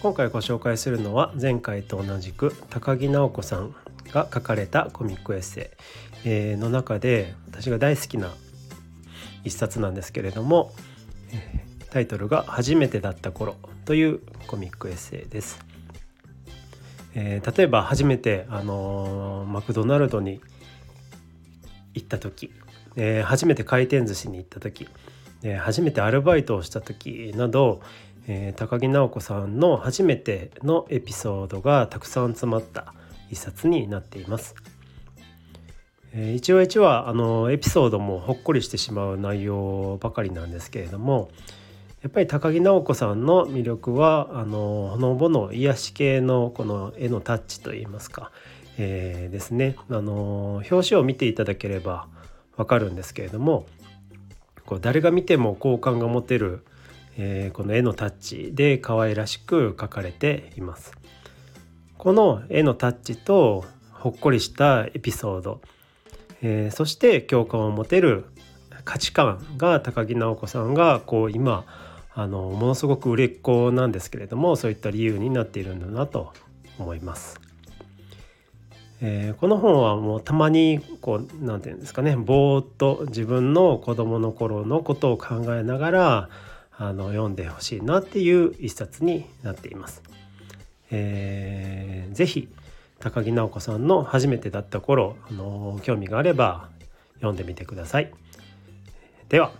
今回ご紹介するのは前回と同じく高木直子さんが書かれたコミックエッセイの中で私が大好きな一冊なんですけれどもタイトルが「初めてだった頃」というコミックエッセイです。えー、例えば初めて、あのー、マクドナルドに行った時、えー、初めて回転寿司に行った時、え初めてアルバイトをした時など、え高木直子さんの初めてのエピソードがたくさん詰まった一冊になっています。え一話一話あのエピソードもほっこりしてしまう内容ばかりなんですけれどもやっぱり高木直子さんの魅力はあのほのぼの癒し系のこの絵のタッチといいますか、えー、ですねあの表紙を見ていただければわかるんですけれどもこう誰が見ても好感が持てる、えー、この絵のタッチで可愛らしく描かれています。この絵のタッチとほっこりしたエピソード、えー、そして共感を持てる価値観が高木直子さんがこう今あのものすごく売れっ子なんですけれどもそういった理由になっているんだなと思います。えー、この本はもうたまにこう何て言うんですかねぼーっと自分の子供の頃のことを考えながらあの読んでほしいなっていう一冊になっています。えー、ぜひ高木直子さんの初めてだった頃あの興味があれば読んでみてください。では